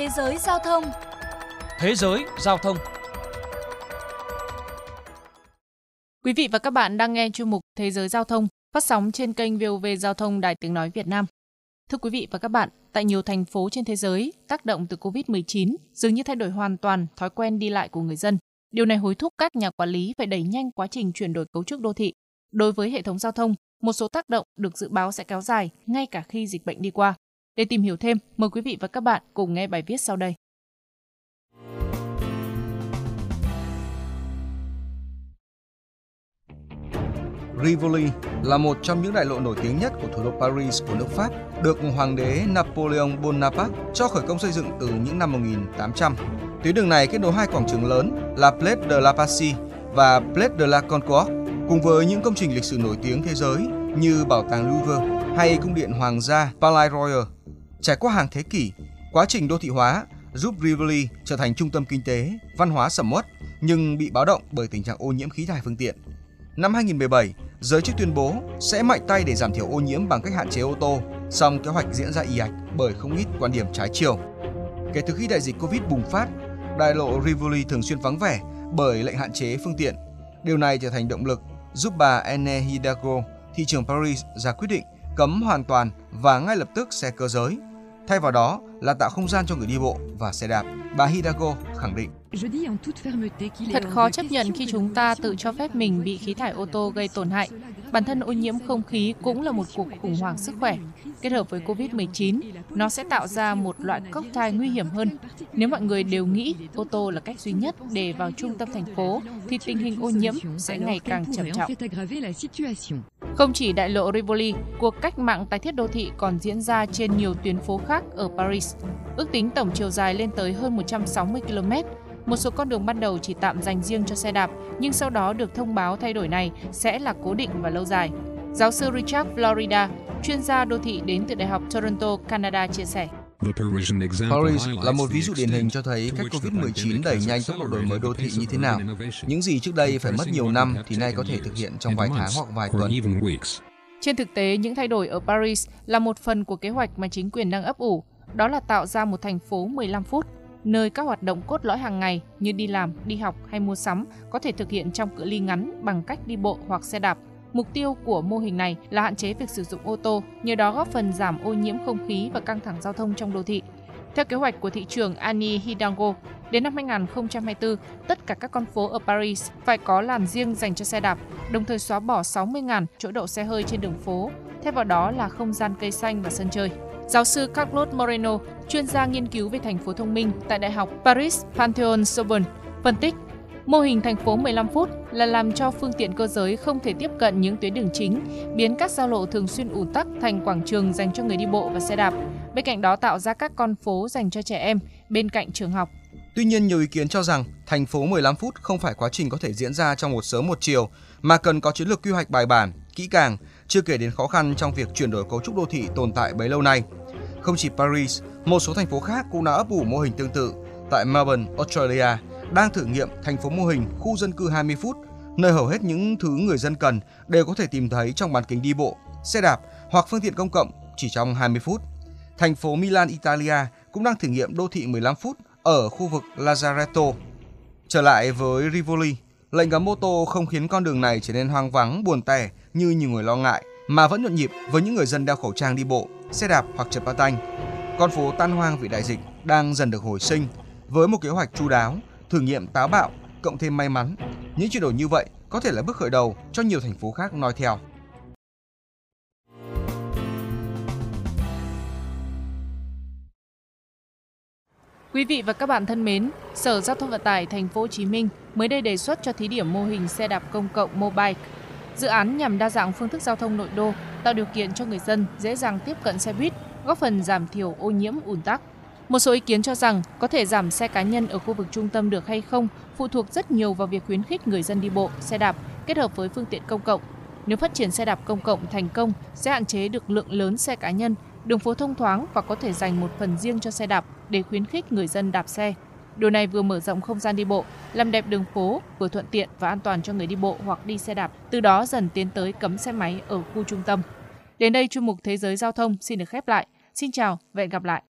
Thế giới giao thông Thế giới giao thông Quý vị và các bạn đang nghe chuyên mục Thế giới giao thông phát sóng trên kênh VOV Giao thông Đài Tiếng Nói Việt Nam. Thưa quý vị và các bạn, tại nhiều thành phố trên thế giới, tác động từ COVID-19 dường như thay đổi hoàn toàn thói quen đi lại của người dân. Điều này hối thúc các nhà quản lý phải đẩy nhanh quá trình chuyển đổi cấu trúc đô thị. Đối với hệ thống giao thông, một số tác động được dự báo sẽ kéo dài ngay cả khi dịch bệnh đi qua. Để tìm hiểu thêm, mời quý vị và các bạn cùng nghe bài viết sau đây. Rivoli là một trong những đại lộ nổi tiếng nhất của thủ đô Paris của nước Pháp, được Hoàng đế Napoleon Bonaparte cho khởi công xây dựng từ những năm 1800. Tuyến đường này kết nối hai quảng trường lớn là Place de la Passy và Place de la Concorde, cùng với những công trình lịch sử nổi tiếng thế giới như Bảo tàng Louvre hay Cung điện Hoàng gia Palais Royal. Trải qua hàng thế kỷ, quá trình đô thị hóa giúp Rivoli trở thành trung tâm kinh tế, văn hóa sầm uất nhưng bị báo động bởi tình trạng ô nhiễm khí thải phương tiện. Năm 2017, giới chức tuyên bố sẽ mạnh tay để giảm thiểu ô nhiễm bằng cách hạn chế ô tô, song kế hoạch diễn ra ì ạch bởi không ít quan điểm trái chiều. Kể từ khi đại dịch Covid bùng phát, đại lộ Rivoli thường xuyên vắng vẻ bởi lệnh hạn chế phương tiện. Điều này trở thành động lực giúp bà Anne Hidalgo, thị trưởng Paris ra quyết định cấm hoàn toàn và ngay lập tức xe cơ giới. Thay vào đó là tạo không gian cho người đi bộ và xe đạp. Bà Hidalgo khẳng định. Thật khó chấp nhận khi chúng ta tự cho phép mình bị khí thải ô tô gây tổn hại. Bản thân ô nhiễm không khí cũng là một cuộc khủng hoảng sức khỏe. Kết hợp với COVID-19, nó sẽ tạo ra một loại cocktail nguy hiểm hơn. Nếu mọi người đều nghĩ ô tô là cách duy nhất để vào trung tâm thành phố, thì tình hình ô nhiễm sẽ ngày càng trầm trọng. Không chỉ đại lộ Rivoli, cuộc cách mạng tái thiết đô thị còn diễn ra trên nhiều tuyến phố khác ở Paris. Ước tính tổng chiều dài lên tới hơn 160 km. Một số con đường ban đầu chỉ tạm dành riêng cho xe đạp, nhưng sau đó được thông báo thay đổi này sẽ là cố định và lâu dài. Giáo sư Richard Florida, chuyên gia đô thị đến từ Đại học Toronto, Canada chia sẻ. Paris là một ví dụ điển hình cho thấy cách Covid-19 đẩy nhanh tốc độ đổi mới đô thị như thế nào. Những gì trước đây phải mất nhiều năm thì nay có thể thực hiện trong vài tháng hoặc vài tuần. Trên thực tế, những thay đổi ở Paris là một phần của kế hoạch mà chính quyền đang ấp ủ, đó là tạo ra một thành phố 15 phút, nơi các hoạt động cốt lõi hàng ngày như đi làm, đi học hay mua sắm có thể thực hiện trong cự ly ngắn bằng cách đi bộ hoặc xe đạp. Mục tiêu của mô hình này là hạn chế việc sử dụng ô tô, nhờ đó góp phần giảm ô nhiễm không khí và căng thẳng giao thông trong đô thị. Theo kế hoạch của thị trường Annie Hidalgo, đến năm 2024, tất cả các con phố ở Paris phải có làn riêng dành cho xe đạp, đồng thời xóa bỏ 60.000 chỗ đậu xe hơi trên đường phố. Thay vào đó là không gian cây xanh và sân chơi. Giáo sư Carlos Moreno, chuyên gia nghiên cứu về thành phố thông minh tại Đại học Paris Pantheon Sorbonne, phân tích Mô hình thành phố 15 phút là làm cho phương tiện cơ giới không thể tiếp cận những tuyến đường chính, biến các giao lộ thường xuyên ùn tắc thành quảng trường dành cho người đi bộ và xe đạp. Bên cạnh đó tạo ra các con phố dành cho trẻ em bên cạnh trường học. Tuy nhiên, nhiều ý kiến cho rằng thành phố 15 phút không phải quá trình có thể diễn ra trong một sớm một chiều, mà cần có chiến lược quy hoạch bài bản, kỹ càng, chưa kể đến khó khăn trong việc chuyển đổi cấu trúc đô thị tồn tại bấy lâu nay. Không chỉ Paris, một số thành phố khác cũng đã ấp ủ mô hình tương tự. Tại Melbourne, Australia, đang thử nghiệm thành phố mô hình khu dân cư 20 phút, nơi hầu hết những thứ người dân cần đều có thể tìm thấy trong bán kính đi bộ, xe đạp hoặc phương tiện công cộng chỉ trong 20 phút. Thành phố Milan, Italia cũng đang thử nghiệm đô thị 15 phút ở khu vực Lazaretto. Trở lại với Rivoli, lệnh cấm ô tô không khiến con đường này trở nên hoang vắng, buồn tẻ như nhiều người lo ngại, mà vẫn nhộn nhịp với những người dân đeo khẩu trang đi bộ, xe đạp hoặc chật ba tanh. Con phố tan hoang vì đại dịch đang dần được hồi sinh với một kế hoạch chu đáo, thử nghiệm táo bạo, cộng thêm may mắn. Những chuyển đổi như vậy có thể là bước khởi đầu cho nhiều thành phố khác noi theo. Quý vị và các bạn thân mến, Sở Giao thông Vận tải Thành phố Hồ Chí Minh mới đây đề xuất cho thí điểm mô hình xe đạp công cộng mobile. Dự án nhằm đa dạng phương thức giao thông nội đô, tạo điều kiện cho người dân dễ dàng tiếp cận xe buýt, góp phần giảm thiểu ô nhiễm ùn tắc. Một số ý kiến cho rằng có thể giảm xe cá nhân ở khu vực trung tâm được hay không phụ thuộc rất nhiều vào việc khuyến khích người dân đi bộ, xe đạp kết hợp với phương tiện công cộng. Nếu phát triển xe đạp công cộng thành công sẽ hạn chế được lượng lớn xe cá nhân, đường phố thông thoáng và có thể dành một phần riêng cho xe đạp để khuyến khích người dân đạp xe. Điều này vừa mở rộng không gian đi bộ, làm đẹp đường phố, vừa thuận tiện và an toàn cho người đi bộ hoặc đi xe đạp, từ đó dần tiến tới cấm xe máy ở khu trung tâm. Đến đây chuyên mục Thế giới giao thông xin được khép lại. Xin chào và hẹn gặp lại.